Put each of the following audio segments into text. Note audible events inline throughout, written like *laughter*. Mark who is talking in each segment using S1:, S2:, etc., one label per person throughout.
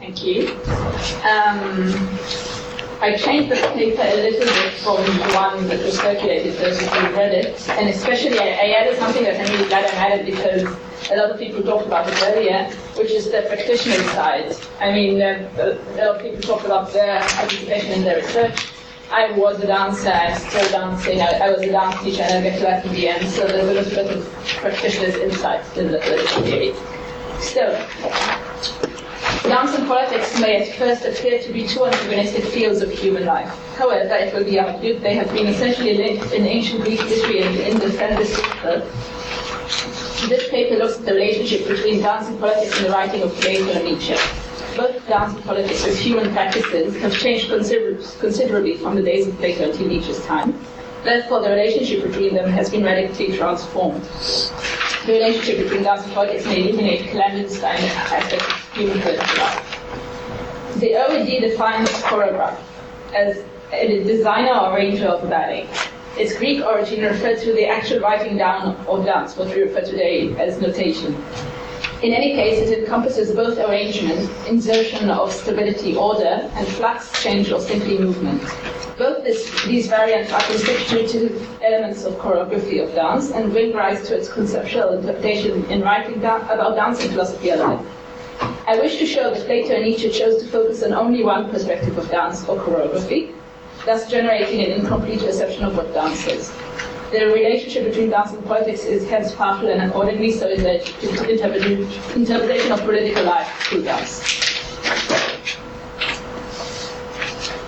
S1: Thank you. Um, I changed the paper a little bit from the one that was circulated, those of you who read it, and especially I, added something that I'm really glad I added because a lot of people talked about it earlier, which is the practitioner side. I mean, uh, a lot of people talked about their participation in their research. I was a dancer, I'm still dancing, I, I was a dance teacher, and I get to that in the end, so there's a little bit of practitioner's insight in the theory. So, Dance and politics may at first appear to be two antagonistic fields of human life. However, it will be argued they have been essentially linked in ancient Greek history and in the feminist This paper looks at the relationship between dance and politics in the writing of Plato and Nietzsche. Both dance and politics as human practices have changed considerably from the days of Plato until Nietzsche's time. Therefore, the relationship between them has been radically transformed. The relationship between dance and politics may eliminate clandestine aspects life. The OED defines choreograph as a designer or arranger of ballet. Its Greek origin refers to the actual writing down of dance, what we refer today as notation. In any case, it encompasses both arrangement, insertion of stability, order, and flux, change, or simply movement. Both this, these variants are constitutive elements of choreography of dance and bring rise to its conceptual interpretation in writing da- about dance and philosophy alike. I wish to show that Plato and Nietzsche chose to focus on only one perspective of dance or choreography, thus generating an incomplete perception of what dance is. The relationship between dance and politics is hence powerful, and accordingly so is the interpretation of political life through dance.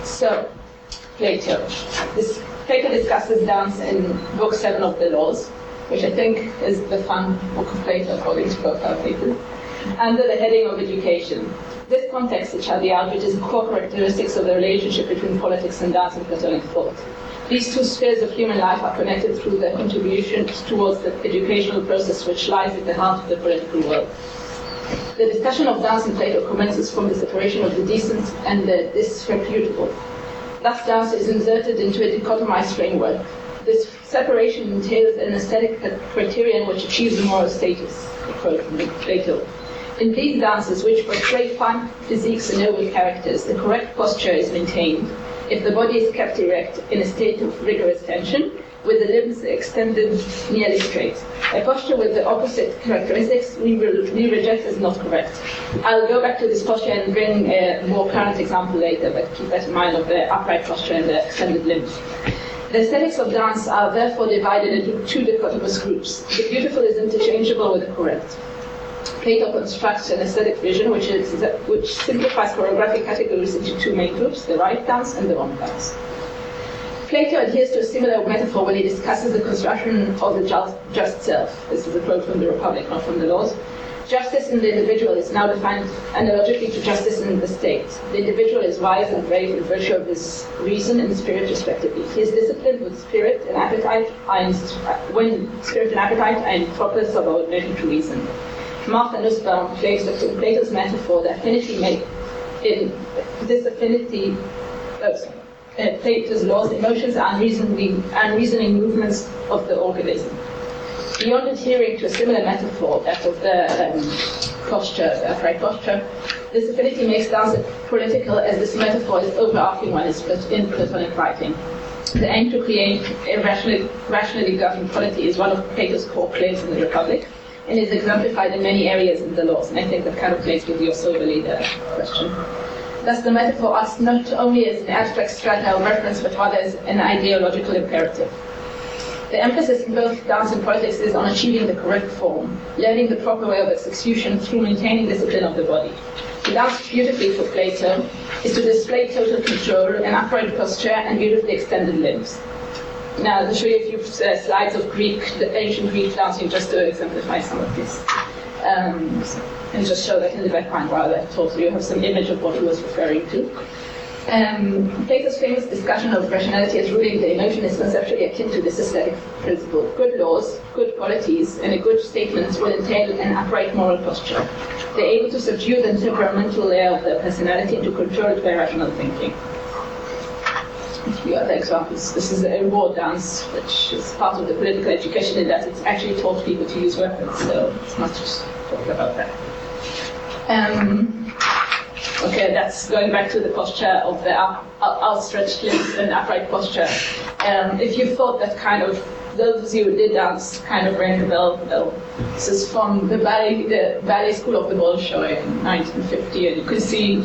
S1: So, Plato. This Plato discusses dance in Book 7 of the Laws, which I think is the fun book of Plato according to both uh, our people, under the heading of education. This context, it shall be a core characteristics of the relationship between politics and dance in Platonic thought. These two spheres of human life are connected through their contributions towards the educational process which lies at the heart of the political world. The discussion of dance in Plato commences from the separation of the decent and the disreputable, Thus, dance is inserted into a dichotomized framework. This separation entails an aesthetic criterion which achieves a moral status, quote from Plato. In these dances, which portray fine physiques and noble characters, the correct posture is maintained. If the body is kept erect in a state of rigorous tension, with the limbs extended nearly straight. A posture with the opposite characteristics we, re- we reject as not correct. I'll go back to this posture and bring a more current example later, but keep that in mind of the upright posture and the extended limbs. The aesthetics of dance are therefore divided into two dichotomous groups. The beautiful is interchangeable with the correct. Plato constructs an aesthetic vision which, is, which simplifies choreographic categories into two main groups, the right dance and the wrong dance. Plato adheres to a similar metaphor when he discusses the construction of the just, just self. This is a quote from the Republic, not from the laws. Justice in the individual is now defined analogically to justice in the state. The individual is wise and brave in virtue of his reason and spirit, respectively. He is disciplined with spirit and appetite, and uh, when spirit and appetite are in proper subordination to reason. Martha Nussbaum claims that in Plato's metaphor, the affinity made in this affinity. Oh, sorry uh, Plato's laws, emotions are unreasoning, unreasoning movements of the organism. Beyond adhering to a similar metaphor, that of the um, posture, the upright posture, this affinity makes dance political as this metaphor is overarching one in Platonic writing. The aim to create a rationally, rationally governed polity is one of Plato's core claims in the Republic and is exemplified in many areas in the laws. And I think that kind of plays with your sober leader question. Thus, the metaphor acts not only as an abstract strata of reference, but rather as an ideological imperative. The emphasis in both dance and politics is on achieving the correct form, learning the proper way of execution through maintaining discipline of the body. To dance beautifully for Plato is to display total control, an upright posture, and beautifully extended limbs. Now, I'll show you a few uh, slides of Greek, the ancient Greek dancing, just to exemplify some of this. Um, and just show that in the background while I talk so you have some image of what he was referring to. Um, Plato's famous discussion of rationality as ruling the emotion is conceptually akin to this aesthetic principle. Good laws, good qualities, and a good statement will entail an upright moral posture. They're able to subdue the temperamental layer of their personality and to control it by rational thinking. A few other examples. This is a war dance, which is part of the political education in that it's actually taught people to use weapons, so it's not just talking about that. Um, Okay, that's going back to the posture of the up, outstretched limbs and upright posture. Um, if you thought that kind of those you who did dance kind of rang a bell, this is from the ballet, the ballet school of the Bolshoi in 1950, and you can see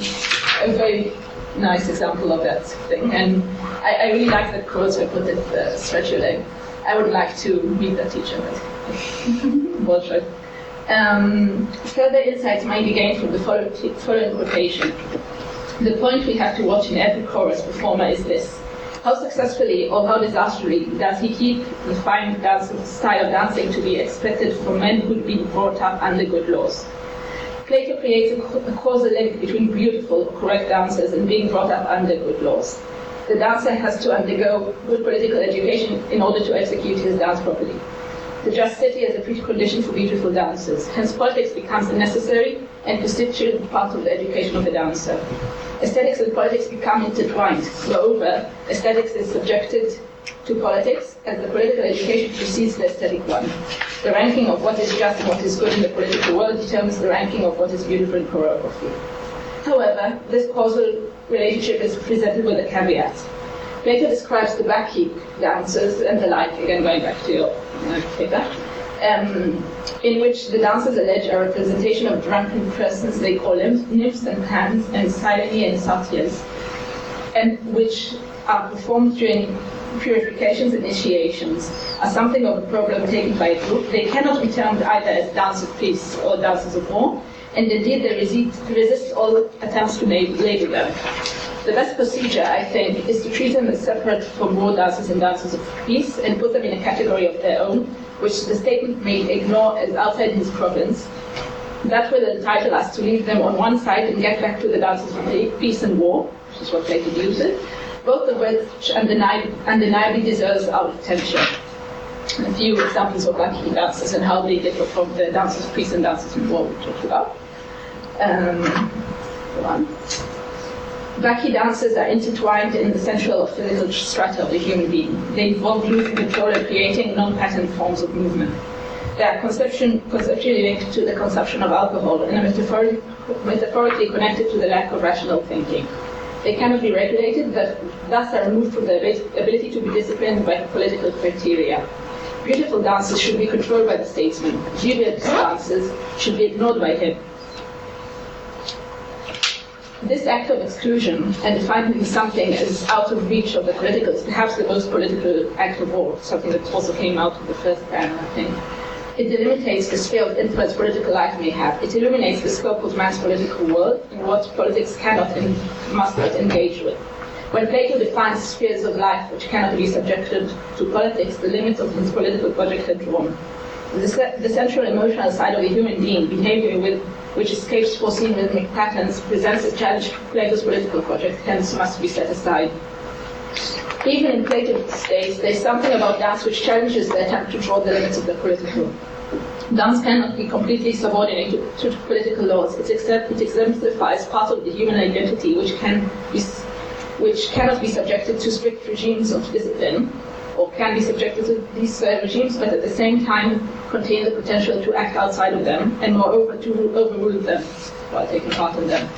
S1: a very nice example of that thing. And I, I really like that quote I put it, the leg. I would like to meet that teacher, but *laughs* Bolshoi. Um, further insights might be gained from the following quotation. The point we have to watch in every chorus performer is this. How successfully or how disastrously does he keep the fine dance, style of dancing to be expected from men who've been brought up under good laws? Plato creates a causal link between beautiful, correct dancers and being brought up under good laws. The dancer has to undergo good political education in order to execute his dance properly. The just city is a precondition for beautiful dancers. Hence, politics becomes a necessary and constituent part of the education of the dancer. Aesthetics and politics become intertwined. Moreover, aesthetics is subjected to politics as the political education precedes the aesthetic one. The ranking of what is just and what is good in the political world determines the ranking of what is beautiful in choreography. However, this causal relationship is presented with a caveat. Plato describes the Bacchic dancers and the like, again going back to your paper, um, in which the dancers allege a representation of drunken persons they call them nymphs and pans and Sileni and satyrs, and which are performed during purifications initiations, are something of a problem taken by a group. They cannot be termed either as dance of peace or dances of war, and indeed they resist, resist all attempts to label them. The best procedure, I think, is to treat them as separate from war dances and dances of peace and put them in a category of their own, which the state may ignore as outside his province. That will entitle us to leave them on one side and get back to the dances of peace and war, which is what Plato uses, both of which undeniably, deserves our attention. A few examples of Bacchic dances and how they differ from the dances peace and dances of war we talked about. Um. Bacchic dances are intertwined in the central physical strata of the human being. They involve movement control and creating non-patterned forms of movement. They are conception, conceptually linked to the consumption of alcohol and are metaphor- metaphorically connected to the lack of rational thinking. They cannot be regulated, but thus are removed from the ability to be disciplined by political criteria. Beautiful dances should be controlled by the statesman. Dubious dances should be ignored by him. This act of exclusion and defining something as out of reach of the political is perhaps the most political act of all, something that also came out of the first panel, I think. It delimitates the sphere of influence political life may have. It illuminates the scope of man's political world and what politics cannot and must not engage with. When Plato defines spheres of life which cannot be subjected to politics, the limits of his political project are drawn. The, the central emotional side of a human being, behavior with which escapes foreseen rhythmic patterns, presents a challenge to Plato's political project, hence must be set aside. Even in Plato's days, there's something about dance which challenges the attempt to draw the limits of the political. Dance cannot be completely subordinated to, political laws. It, it exemplifies part of the human identity which can be, which cannot be subjected to strict regimes of discipline, or can be subjected to these uh, regimes, but at the same time contain the potential to act outside of them, and moreover to overrule them while taking part in them.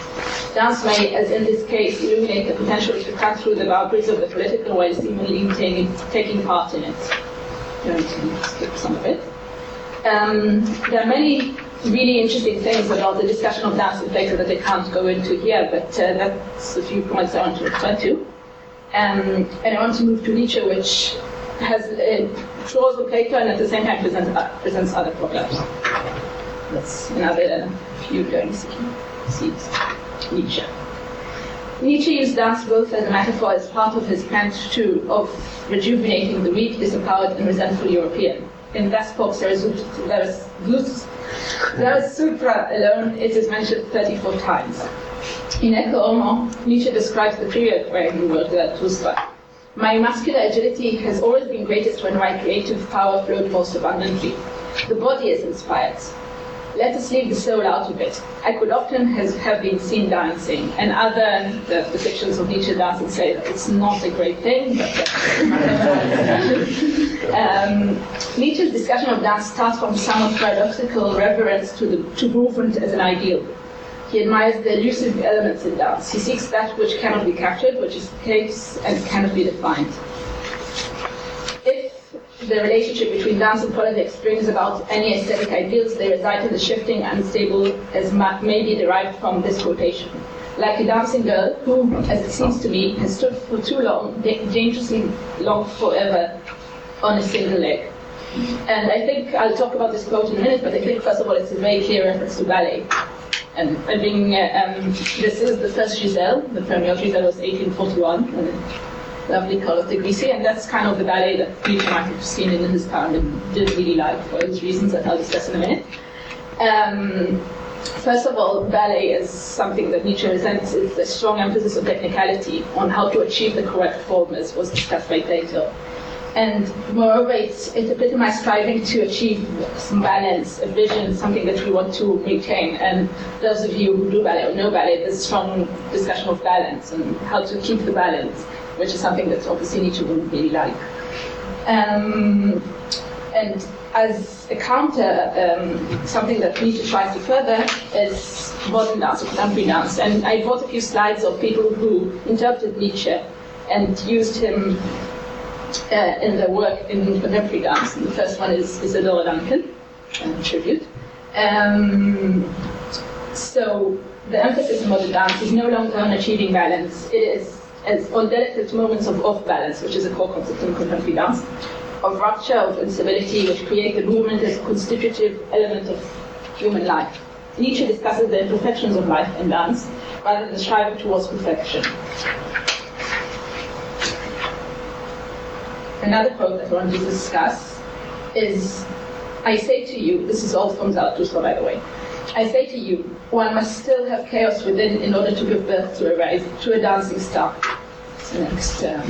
S1: Dance may, as in this case, illuminate the potential to cut through the boundaries of the political while seemingly taking, taking part in it. going to skip some of it. Um, there are many really interesting things about the discussion of dance in Plato that I can't go into here, but uh, that's a few points I want to refer to. Um, and I want to move to Nietzsche, which has uh, draws on Plato and at the same time presents, uh, presents other problems. That's another see Nietzsche. Nietzsche used dance both as a metaphor as part of his plan to, of rejuvenating the weak, disempowered, and resentful European. In Zarathustra alone, it is mentioned 34 times. In Ecce Homo, Nietzsche describes the period where he worked at Tusva. My muscular agility has always been greatest when my creative power flowed most abundantly. The body is inspired. Let us leave the soul out of it. I could often has, have been seen dancing, and other the depictions of Nietzsche dancing say that it's not a great thing, but *laughs* um, Nietzsche's discussion of dance starts from somewhat paradoxical reverence to, the, to movement as an ideal. He admires the elusive elements in dance. He seeks that which cannot be captured, which is case and cannot be defined. The relationship between dance and politics brings about any aesthetic ideals, they reside in the shifting and unstable as may be derived from this quotation. Like a dancing girl who, as it seems to me, has stood for too long, dangerously long forever, on a single leg. And I think I'll talk about this quote in a minute, but I think first of all it's a very clear reference to ballet. And I think uh, um, this is the first Giselle, the premiere Giselle was 1841, lovely Carlotta Grisi, and that's kind of the ballet that might have seen in his time and didn't really like for those reasons that I'll discuss in a minute. Um, First of all, ballet is something that Nietzsche resents. It's a strong emphasis on technicality, on how to achieve the correct form, as was discussed by Plato. And moreover, it's, it epitomizes striving to achieve some balance, a vision, something that we want to maintain. And those of you who do ballet or know ballet, there's a strong discussion of balance and how to keep the balance, which is something that obviously Nietzsche wouldn't really like. Um, and as a counter, um, something that Nietzsche tries to further is modern dance or contemporary dance. And I brought a few slides of people who interpreted Nietzsche and used him uh, in their work in contemporary dance. And the first one is Isadora Duncan, a tribute. Um, so the emphasis in modern dance is no longer on achieving balance. It is as on delicate moments of off balance, which is a core concept in contemporary dance, of rupture, of instability, which create the movement as a constitutive element of human life. Nietzsche discusses the imperfections of life in dance rather than striving towards perfection. Another quote that I want to discuss is I say to you, this is all from Zarathustra, by the way. I say to you, one must still have chaos within in order to give birth to a rise, to a dancing star. So next, um,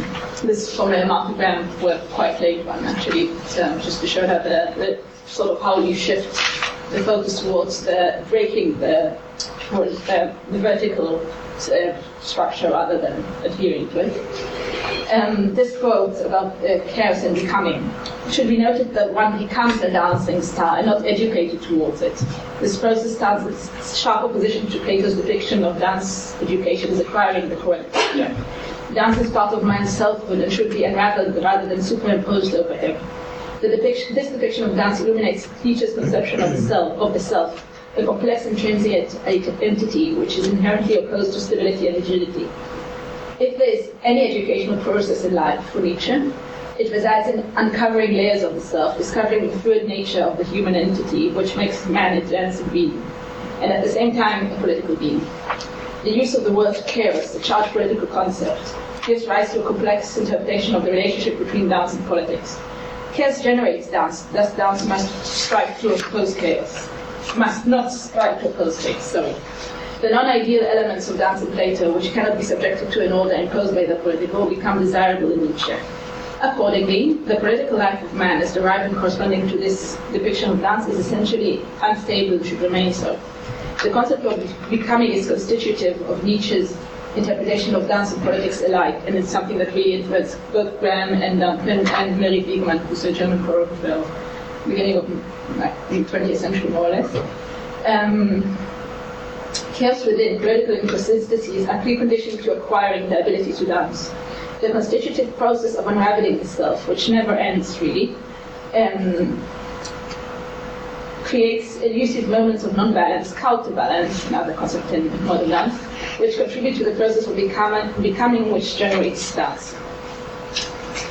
S1: this is from a Martha Graham work, quite late one actually, um, just to show how the, the, sort of how you shift the focus towards the breaking the, uh, the vertical uh, structure rather than adhering to it. Um, this quote about uh, chaos and becoming should be noted that one becomes a dancing star and not educated towards it. This process stands in sharp opposition to Plato's depiction of dance education as acquiring the correct. Dance is part of man's selfhood and should be unraveled rather than superimposed over him. Depiction, this depiction of dance illuminates Nietzsche's conception of the self, of the self a complex and transient entity which is inherently opposed to stability and rigidity. If there is any educational process in life for Nietzsche, it resides in uncovering layers of the self, discovering the fluid nature of the human entity, which makes man a dancing being, and at the same time a political being. The use of the word chaos, a charged political concept, gives rise to a complex interpretation of the relationship between dance and politics. Chaos generates dance, thus dance must strive to oppose chaos must not strike oppose states, sorry. The non-ideal elements of dance and Plato, which cannot be subjected to an order imposed by the political, become desirable in Nietzsche. Accordingly, the political life of man as derived and corresponding to this depiction of dance is essentially unstable and should remain so. The concept of becoming is constitutive of Nietzsche's interpretation of dance and politics alike, and it's something that really influenced both Graham and Duncan and Mary Wigman, who's a German choreographer beginning of the 20th century, more or less. Um, chaos within political inconsistencies are preconditioned to acquiring the ability to dance. The constitutive process of unraveling itself, which never ends really, um, creates elusive moments of non-balance, counterbalance, another concept in modern dance, which contribute to the process of becoming, becoming which generates dance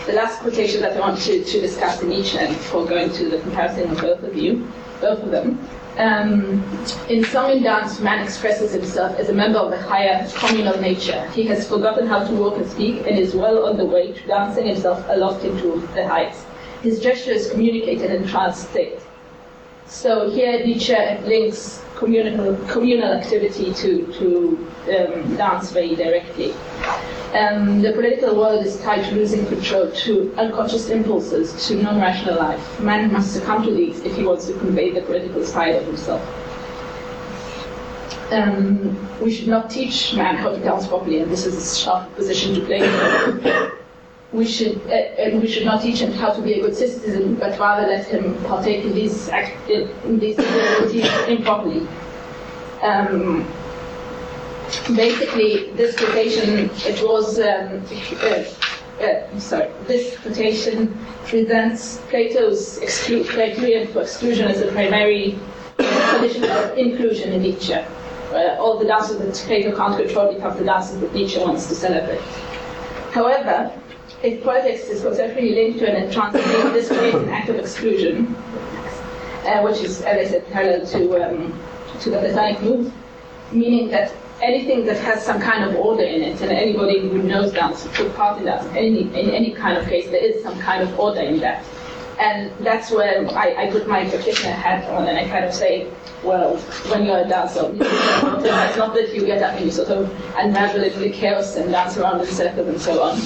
S1: the last quotation that I want to, to discuss in each, and before going to the comparison of both of you, both of them. Um, in song and dance, man expresses himself as a member of a higher communal nature. He has forgotten how to walk and speak and is well on the way to dancing himself aloft into the heights. His gestures communicate an entranced state. So here Nietzsche links communal, communal activity to, to um, dance very directly. Um, the political world is tied to losing control to unconscious impulses, to non-rational life. Man must succumb to these if he wants to convey the political side of himself. Um, we should not teach man how to dance properly, and this is a sharp position to play. We should, uh, we should not teach him how to be a good citizen, but rather let him partake in these, in these activities improperly. Um, basically, this quotation, it was, um, uh, uh, sorry, this quotation presents Plato's exclu- criterion for exclusion as a primary condition of inclusion in Nietzsche. Uh, all the dances that Plato can't control become the dances that Nietzsche wants to celebrate. However, if politics is conceptually linked to an entrancing, *coughs* this an act of exclusion, uh, which is, as I said, parallel to, um, to the Platonic move, meaning that anything that has some kind of order in it, and anybody who knows dance took part in that, any, in any kind of case, there is some kind of order in that. And that's where I, I put my practitioner hat on and I kind of say, well, when you're a dancer, it's not that you get up and you sort of unravel into the chaos and dance around in circles and so on.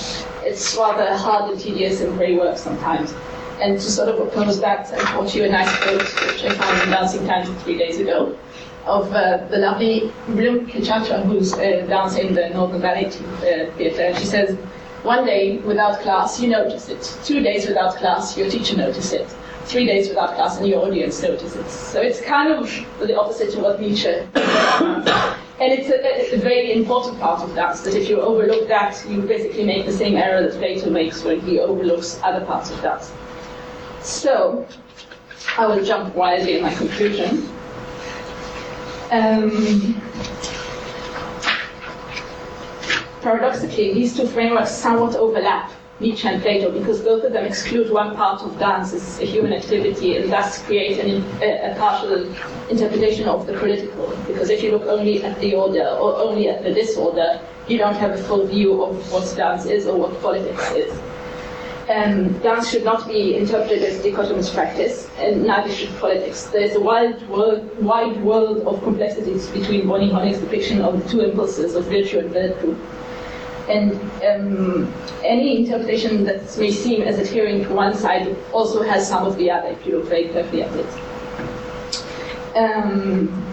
S1: It's rather hard and tedious and grey work sometimes. And to sort of oppose that, I brought you a nice quote, which I found in Dancing Times three days ago, of uh, the lovely Bloom Kichacha, who's uh, dancing in the Northern Ballet uh, Theatre. And she says, one day without class, you notice it. Two days without class, your teacher notices it. Three days without class, and your audience notices it. So it's kind of the opposite to what Nietzsche. *coughs* and it's a, a, very important part of that, that if you overlook that, you basically make the same error that Plato makes when he overlooks other parts of that. So, I will jump wildly in my conclusion. Um, paradoxically, these two frameworks somewhat overlap, Nietzsche and Plato, because both of them exclude one part of dance as a human activity and thus create an, a, a, partial interpretation of the political. Because if you look only at the order or only at the disorder, you don't have a full view of what dance is or what politics is. Um, dance should not be interpreted as dichotomous practice, and neither should politics. There's a wide world, wide world of complexities between Bonnie depiction of the two impulses of virtue and virtue. And um, any interpretation that may seem as adhering to one side also has some of the other, if you look very carefully at it. Um,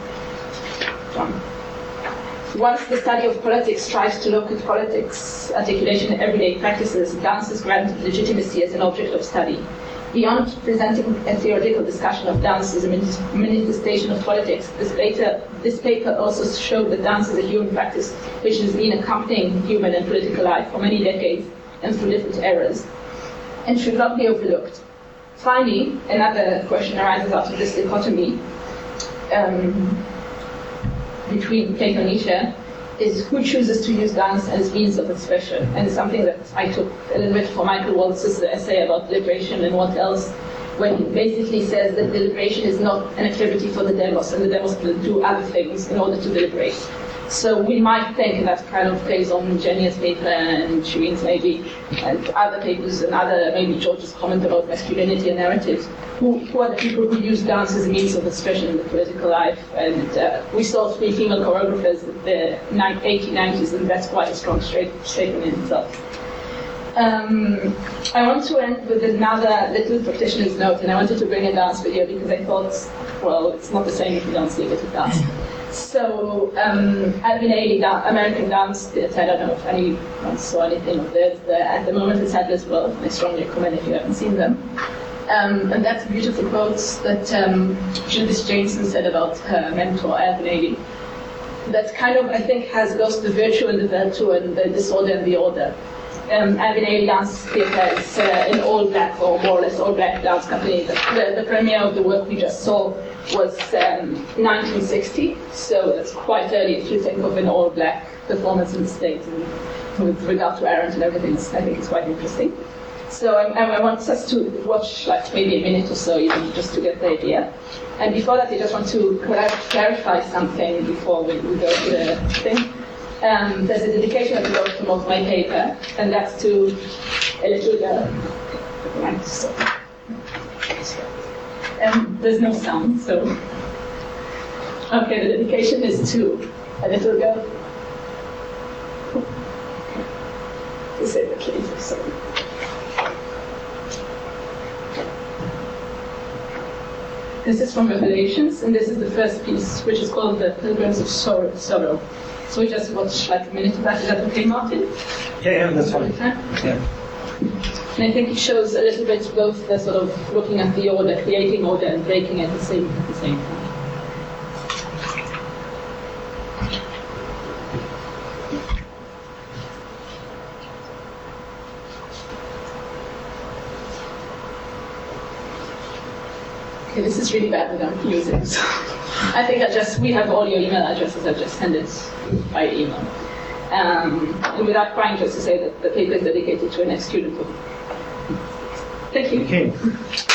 S1: once the study of politics tries to look at politics articulation in everyday practices, dance is granted legitimacy as an object of study. Beyond presenting a theoretical discussion of dance as a manifestation of politics, this paper, this paper also showed that dance is a human practice which has been accompanying human and political life for many decades and through different eras, and should not be overlooked. Finally, another question arises out of this dichotomy um, between Plato and Nietzsche is who chooses to use dance as means of expression. And it's something that I took a little bit from Michael Walzer's essay about liberation and what else, when he basically says that deliberation is not an activity for the demos, and the demos do other things in order to deliberate. So we might think that kind of plays on Jenny's paper and Shireen's maybe, and other papers and other, maybe George's comment about masculinity and narratives. Who, who are the people who use dance as a means of expression in the political life? And uh, we saw three female choreographers in the 1890s, and that's quite a strong statement in itself. Um, I want to end with another little practitioner's note, and I wanted to bring a dance video because I thought, well, it's not the same if you don't see it, it does. So, um, Alvin Ailey, American Dance Theatre, I don't know if anyone saw anything of this. at the moment, it's Sadler's Wells. I strongly recommend if you haven't seen them. Um, and that's beautiful quotes that um, Judith Jamison said about her mentor, Alvin Ailey. That kind of, I think, has goes the virtue and the virtue and the disorder and the order. Um, Alvin Ailey Dance Theatre is uh, an all-black or more or less all-black dance company. The, the, the premiere of the work we just saw was um, 1960, so it's quite early if you think of an all-black performance in the States. And with regard to Arendt and everything, I think it's quite interesting. So I, I, want us to watch like maybe a minute or so, even just to get the idea. And before that, I just want to clarify something before we, we go to the thing. Um, there's a dedication at the bottom of my paper, and that's to a little girl. And there's no sound, so. Okay, the dedication is to a little girl. To say the case, sorry. This is from Revelations, and this is the first piece, which is called The Pilgrims of Sorrow. So we just watch like a minute of that. Is that okay, Martin?
S2: Yeah, yeah, that's fine. Yeah.
S1: And I think it shows a little bit both the sort of looking at the order, creating order, and breaking it at the same, at the same time. Okay, this is really bad that I'm using. So *laughs* I think I just, we have all your email addresses. I've just sent it by email. Um, and without crying, just to say that the paper is dedicated to an ex-student. Thank you.
S2: Okay.